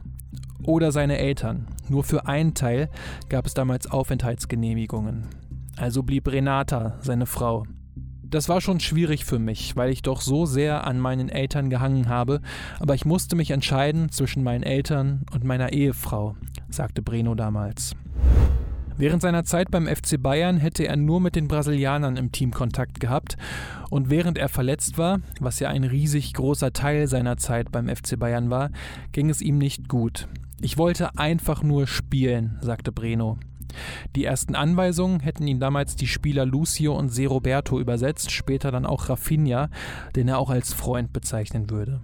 oder seine Eltern. Nur für einen Teil gab es damals Aufenthaltsgenehmigungen. Also blieb Renata, seine Frau. Das war schon schwierig für mich, weil ich doch so sehr an meinen Eltern gehangen habe, aber ich musste mich entscheiden zwischen meinen Eltern und meiner Ehefrau, sagte Breno damals. Während seiner Zeit beim FC Bayern hätte er nur mit den Brasilianern im Team Kontakt gehabt und während er verletzt war, was ja ein riesig großer Teil seiner Zeit beim FC Bayern war, ging es ihm nicht gut. Ich wollte einfach nur spielen, sagte Breno. Die ersten Anweisungen hätten ihn damals die Spieler Lucio und Se Roberto übersetzt, später dann auch Rafinha, den er auch als Freund bezeichnen würde.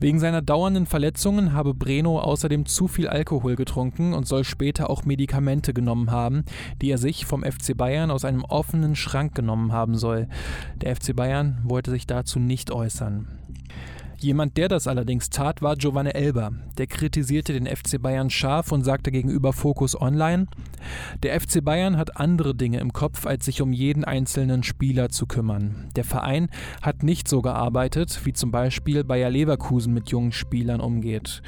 Wegen seiner dauernden Verletzungen habe Breno außerdem zu viel Alkohol getrunken und soll später auch Medikamente genommen haben, die er sich vom FC Bayern aus einem offenen Schrank genommen haben soll. Der FC Bayern wollte sich dazu nicht äußern. Jemand, der das allerdings tat, war Giovanni Elber. Der kritisierte den FC Bayern scharf und sagte gegenüber Focus Online, der FC Bayern hat andere Dinge im Kopf, als sich um jeden einzelnen Spieler zu kümmern. Der Verein hat nicht so gearbeitet, wie zum Beispiel Bayer Leverkusen mit jungen Spielern umgeht.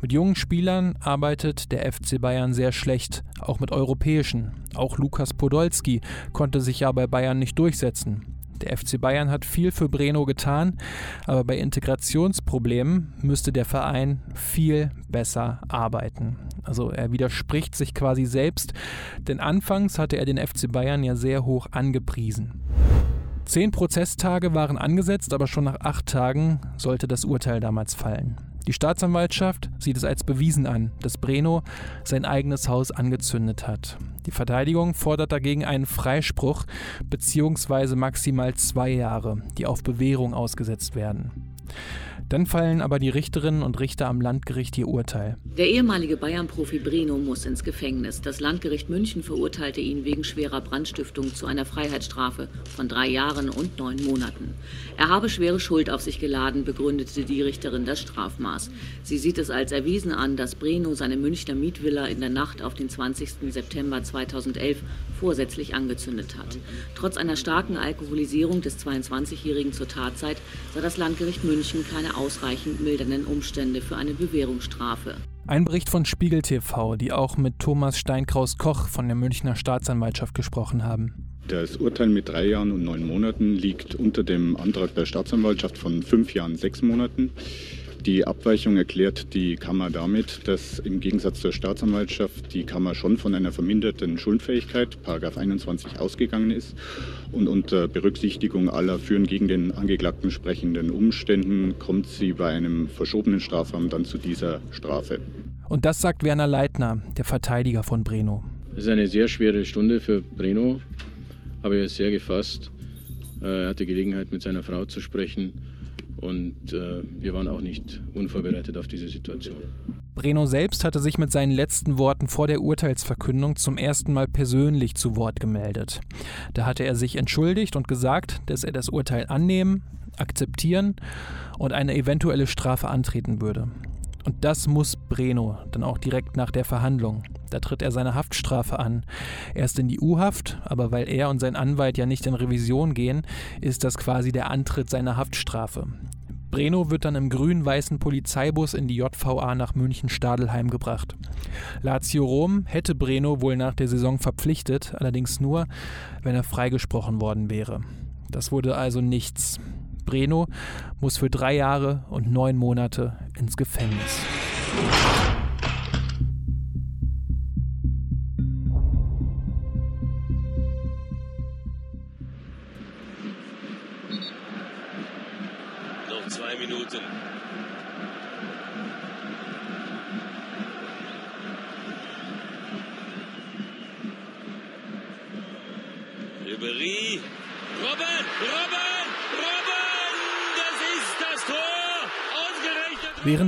Mit jungen Spielern arbeitet der FC Bayern sehr schlecht, auch mit europäischen. Auch Lukas Podolski konnte sich ja bei Bayern nicht durchsetzen. Der FC Bayern hat viel für Breno getan, aber bei Integrationsproblemen müsste der Verein viel besser arbeiten. Also er widerspricht sich quasi selbst, denn anfangs hatte er den FC Bayern ja sehr hoch angepriesen. Zehn Prozesstage waren angesetzt, aber schon nach acht Tagen sollte das Urteil damals fallen. Die Staatsanwaltschaft sieht es als bewiesen an, dass Breno sein eigenes Haus angezündet hat. Die Verteidigung fordert dagegen einen Freispruch bzw. maximal zwei Jahre, die auf Bewährung ausgesetzt werden. Dann fallen aber die Richterinnen und Richter am Landgericht ihr Urteil. Der ehemalige Bayern-Profi Breno muss ins Gefängnis. Das Landgericht München verurteilte ihn wegen schwerer Brandstiftung zu einer Freiheitsstrafe von drei Jahren und neun Monaten. Er habe schwere Schuld auf sich geladen, begründete die Richterin das Strafmaß. Sie sieht es als erwiesen an, dass Breno seine Münchner Mietvilla in der Nacht auf den 20. September 2011 vorsätzlich angezündet hat. Trotz einer starken Alkoholisierung des 22-Jährigen zur Tatzeit sah das Landgericht München keine keine ausreichend mildernden Umstände für eine Bewährungsstrafe. Ein Bericht von Spiegel TV, die auch mit Thomas Steinkraus-Koch von der Münchner Staatsanwaltschaft gesprochen haben. Das Urteil mit drei Jahren und neun Monaten liegt unter dem Antrag der Staatsanwaltschaft von fünf Jahren sechs Monaten. Die Abweichung erklärt die Kammer damit, dass im Gegensatz zur Staatsanwaltschaft die Kammer schon von einer verminderten Schuldfähigkeit, 21 ausgegangen ist und unter Berücksichtigung aller für und gegen den Angeklagten sprechenden Umständen kommt sie bei einem verschobenen Strafrahmen dann zu dieser Strafe. Und das sagt Werner Leitner, der Verteidiger von Breno. Es ist eine sehr schwere Stunde für Breno, aber er ist sehr gefasst. Er hatte Gelegenheit, mit seiner Frau zu sprechen und äh, wir waren auch nicht unvorbereitet auf diese Situation. Breno selbst hatte sich mit seinen letzten Worten vor der Urteilsverkündung zum ersten Mal persönlich zu Wort gemeldet. Da hatte er sich entschuldigt und gesagt, dass er das Urteil annehmen, akzeptieren und eine eventuelle Strafe antreten würde. Und das muss Breno dann auch direkt nach der Verhandlung. Da tritt er seine Haftstrafe an. Erst in die U-Haft, aber weil er und sein Anwalt ja nicht in Revision gehen, ist das quasi der Antritt seiner Haftstrafe. Breno wird dann im grün-weißen Polizeibus in die JVA nach München-Stadelheim gebracht. Lazio Rom hätte Breno wohl nach der Saison verpflichtet, allerdings nur, wenn er freigesprochen worden wäre. Das wurde also nichts. Breno muss für drei Jahre und neun Monate ins Gefängnis.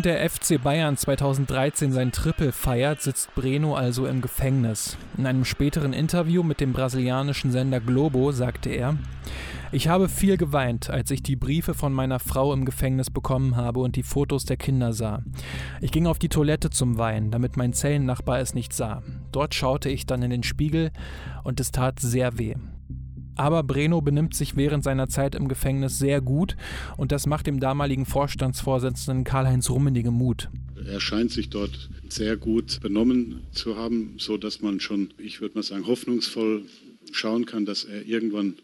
Während der FC Bayern 2013 sein Triple feiert, sitzt Breno also im Gefängnis. In einem späteren Interview mit dem brasilianischen Sender Globo sagte er, ich habe viel geweint, als ich die Briefe von meiner Frau im Gefängnis bekommen habe und die Fotos der Kinder sah. Ich ging auf die Toilette zum Weinen, damit mein Zellennachbar es nicht sah. Dort schaute ich dann in den Spiegel und es tat sehr weh. Aber Breno benimmt sich während seiner Zeit im Gefängnis sehr gut und das macht dem damaligen Vorstandsvorsitzenden Karl-Heinz Rummenigge Mut. Er scheint sich dort sehr gut benommen zu haben, so dass man schon, ich würde mal sagen, hoffnungsvoll schauen kann, dass er irgendwann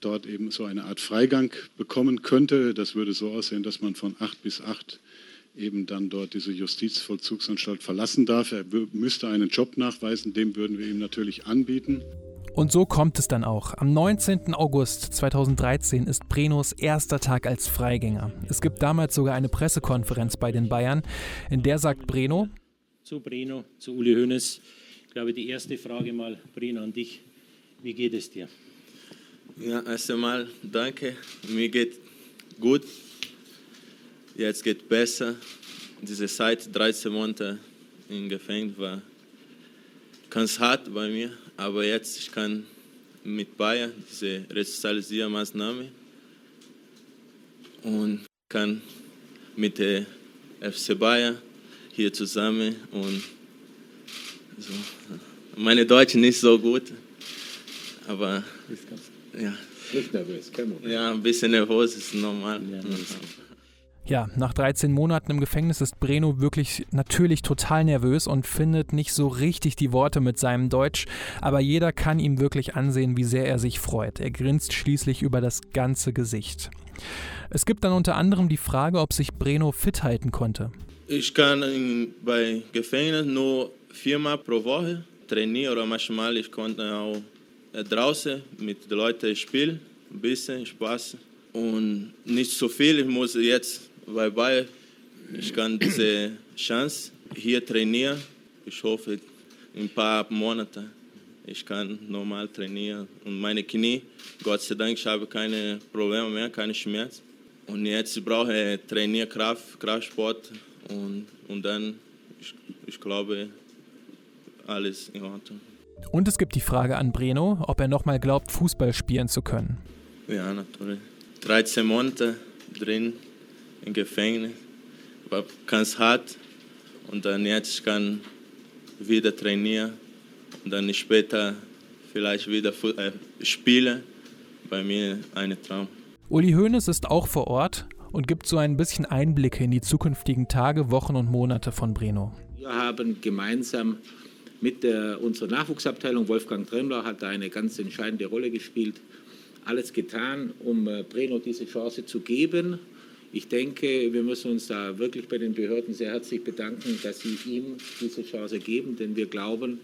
dort eben so eine Art Freigang bekommen könnte. Das würde so aussehen, dass man von acht bis acht eben dann dort diese Justizvollzugsanstalt verlassen darf. Er müsste einen Job nachweisen, dem würden wir ihm natürlich anbieten. Und so kommt es dann auch. Am 19. August 2013 ist Brenos erster Tag als Freigänger. Es gibt damals sogar eine Pressekonferenz bei den Bayern, in der sagt Breno, zu Breno, zu Uli Hoeneß. Ich glaube, die erste Frage mal, Breno, an dich. Wie geht es dir? Ja, erst einmal danke. Mir geht gut. Jetzt geht besser. Diese Zeit, 13 Monate im Gefängnis, war ganz hart bei mir. Aber jetzt ich kann mit Bayern diese Resozialisiermaßnahme und kann mit der FC Bayern hier zusammen und so. Meine Deutsch nicht so gut, aber ja. Nicht nervös, kein Moment. Ja, ein bisschen nervös ist normal. Ja, ja, nach 13 Monaten im Gefängnis ist Breno wirklich natürlich total nervös und findet nicht so richtig die Worte mit seinem Deutsch, aber jeder kann ihm wirklich ansehen, wie sehr er sich freut. Er grinst schließlich über das ganze Gesicht. Es gibt dann unter anderem die Frage, ob sich Breno fit halten konnte. Ich kann in, bei Gefängnis nur viermal pro Woche trainieren oder manchmal ich konnte auch draußen mit den Leuten spielen, ein bisschen Spaß und nicht so viel. Ich muss jetzt Bayern, ich kann diese Chance hier trainieren. Ich hoffe, in ein paar Monaten ich kann normal trainieren und meine Knie, Gott sei Dank, ich habe keine Probleme mehr, keine Schmerzen. Und jetzt brauche ich Trainierkraft, Kraftsport und, und dann, ich, ich glaube, alles in Ordnung. Und es gibt die Frage an Breno, ob er nochmal glaubt, Fußball spielen zu können. Ja, natürlich. 13 Monate drin im Gefängnis, war ganz hart. Und dann jetzt kann wieder trainieren und dann später vielleicht wieder spielen. Bei mir ein Traum. Uli Hoeneß ist auch vor Ort und gibt so ein bisschen Einblicke in die zukünftigen Tage, Wochen und Monate von Breno. Wir haben gemeinsam mit der, unserer Nachwuchsabteilung, Wolfgang Tremmler hat da eine ganz entscheidende Rolle gespielt, alles getan, um äh, Breno diese Chance zu geben. Ich denke, wir müssen uns da wirklich bei den Behörden sehr herzlich bedanken, dass sie ihm diese Chance geben, denn wir glauben,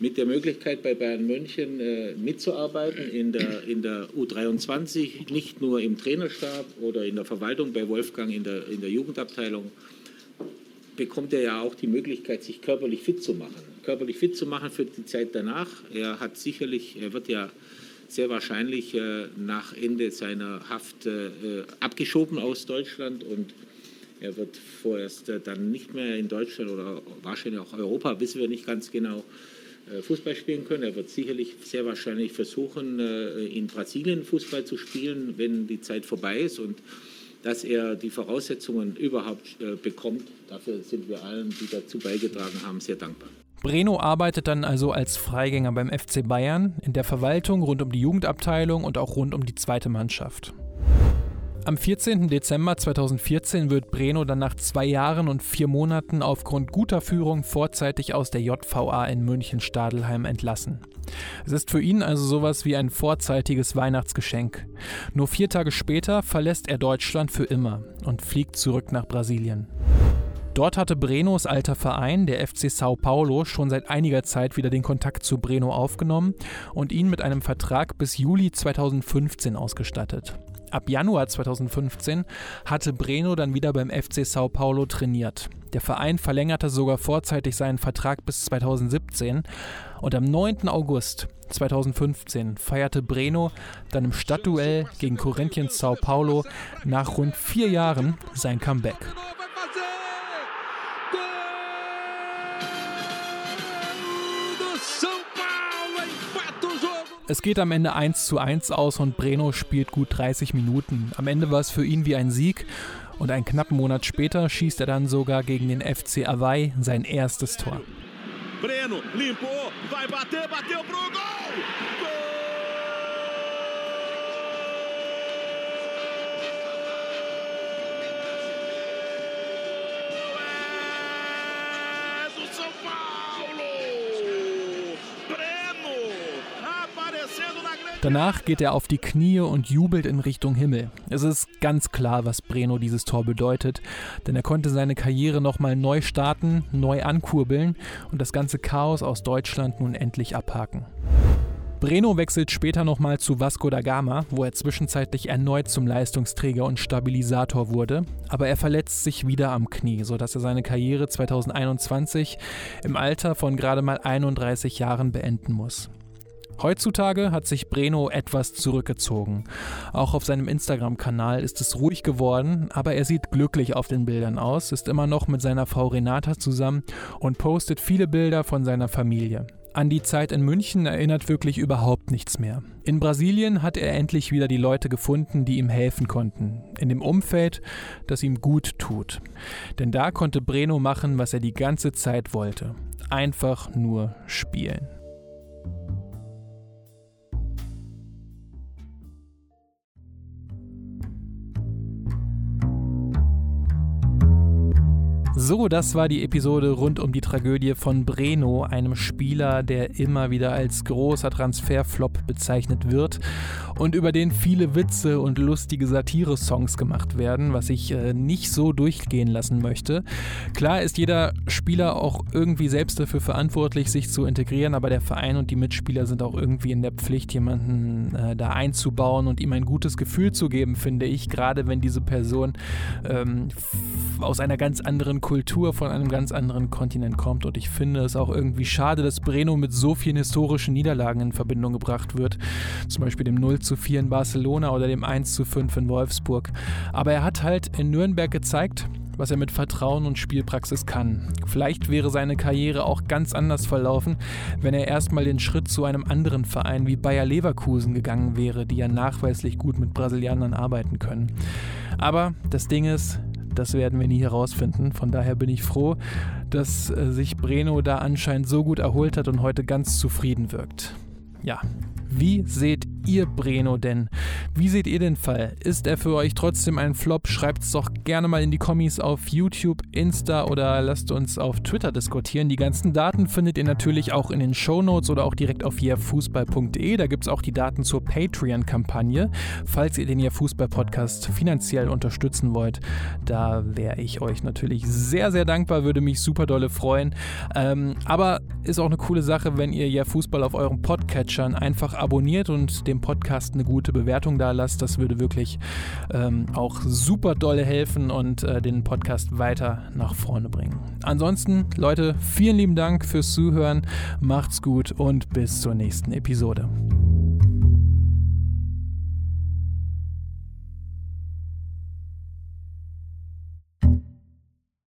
mit der Möglichkeit bei Bayern München äh, mitzuarbeiten in der, in der U23, nicht nur im Trainerstab oder in der Verwaltung bei Wolfgang in der, in der Jugendabteilung, bekommt er ja auch die Möglichkeit, sich körperlich fit zu machen. Körperlich fit zu machen für die Zeit danach. Er hat sicherlich, er wird ja sehr wahrscheinlich äh, nach Ende seiner Haft äh, abgeschoben aus Deutschland und er wird vorerst äh, dann nicht mehr in Deutschland oder wahrscheinlich auch Europa, wissen wir nicht ganz genau, äh, Fußball spielen können. Er wird sicherlich sehr wahrscheinlich versuchen, äh, in Brasilien Fußball zu spielen, wenn die Zeit vorbei ist und dass er die Voraussetzungen überhaupt äh, bekommt. Dafür sind wir allen, die dazu beigetragen haben, sehr dankbar. Breno arbeitet dann also als Freigänger beim FC Bayern, in der Verwaltung rund um die Jugendabteilung und auch rund um die zweite Mannschaft. Am 14. Dezember 2014 wird Breno dann nach zwei Jahren und vier Monaten aufgrund guter Führung vorzeitig aus der JVA in München-Stadelheim entlassen. Es ist für ihn also sowas wie ein vorzeitiges Weihnachtsgeschenk. Nur vier Tage später verlässt er Deutschland für immer und fliegt zurück nach Brasilien. Dort hatte Brenos alter Verein, der FC Sao Paulo, schon seit einiger Zeit wieder den Kontakt zu Breno aufgenommen und ihn mit einem Vertrag bis Juli 2015 ausgestattet. Ab Januar 2015 hatte Breno dann wieder beim FC Sao Paulo trainiert. Der Verein verlängerte sogar vorzeitig seinen Vertrag bis 2017 und am 9. August 2015 feierte Breno dann im Stadtduell gegen Corinthians Sao Paulo nach rund vier Jahren sein Comeback. Es geht am Ende 1 zu 1 aus und Breno spielt gut 30 Minuten. Am Ende war es für ihn wie ein Sieg und einen knappen Monat später schießt er dann sogar gegen den FC Hawaii sein erstes Tor. Breno limpou, vai bater, bateu pro Gol! Gol! Danach geht er auf die Knie und jubelt in Richtung Himmel. Es ist ganz klar, was Breno dieses Tor bedeutet, denn er konnte seine Karriere nochmal neu starten, neu ankurbeln und das ganze Chaos aus Deutschland nun endlich abhaken. Breno wechselt später nochmal zu Vasco da Gama, wo er zwischenzeitlich erneut zum Leistungsträger und Stabilisator wurde, aber er verletzt sich wieder am Knie, sodass er seine Karriere 2021 im Alter von gerade mal 31 Jahren beenden muss. Heutzutage hat sich Breno etwas zurückgezogen. Auch auf seinem Instagram-Kanal ist es ruhig geworden, aber er sieht glücklich auf den Bildern aus, ist immer noch mit seiner Frau Renata zusammen und postet viele Bilder von seiner Familie. An die Zeit in München erinnert wirklich überhaupt nichts mehr. In Brasilien hat er endlich wieder die Leute gefunden, die ihm helfen konnten. In dem Umfeld, das ihm gut tut. Denn da konnte Breno machen, was er die ganze Zeit wollte. Einfach nur spielen. So, das war die Episode rund um die Tragödie von Breno, einem Spieler, der immer wieder als großer Transferflop bezeichnet wird und über den viele Witze und lustige Satire-Songs gemacht werden, was ich äh, nicht so durchgehen lassen möchte. Klar ist jeder Spieler auch irgendwie selbst dafür verantwortlich, sich zu integrieren, aber der Verein und die Mitspieler sind auch irgendwie in der Pflicht, jemanden äh, da einzubauen und ihm ein gutes Gefühl zu geben, finde ich, gerade wenn diese Person ähm, aus einer ganz anderen Kultur von einem ganz anderen Kontinent kommt. Und ich finde es auch irgendwie schade, dass Breno mit so vielen historischen Niederlagen in Verbindung gebracht wird. Zum Beispiel dem 0 zu 4 in Barcelona oder dem 1 zu 5 in Wolfsburg. Aber er hat halt in Nürnberg gezeigt, was er mit Vertrauen und Spielpraxis kann. Vielleicht wäre seine Karriere auch ganz anders verlaufen, wenn er erstmal den Schritt zu einem anderen Verein wie Bayer Leverkusen gegangen wäre, die ja nachweislich gut mit Brasilianern arbeiten können. Aber das Ding ist, das werden wir nie herausfinden. Von daher bin ich froh, dass äh, sich Breno da anscheinend so gut erholt hat und heute ganz zufrieden wirkt. Ja, wie seht ihr Breno denn? Wie seht ihr den Fall? Ist er für euch trotzdem ein Flop? Schreibt es doch gerne mal in die Kommis auf YouTube, Insta oder lasst uns auf Twitter diskutieren. Die ganzen Daten findet ihr natürlich auch in den Show Notes oder auch direkt auf yeahfußball.de. Da gibt es auch die Daten zur Patreon-Kampagne, falls ihr den Yeah Fußball Podcast finanziell unterstützen wollt. Da wäre ich euch natürlich sehr, sehr dankbar, würde mich super dolle freuen. Ähm, aber ist auch eine coole Sache, wenn ihr Yeah Fußball auf euren Podcatchern einfach abonniert und dem Podcast eine gute Bewertung da lasst. Das würde wirklich ähm, auch super dolle helfen und äh, den Podcast weiter nach vorne bringen. Ansonsten, Leute, vielen lieben Dank fürs Zuhören. Macht's gut und bis zur nächsten Episode.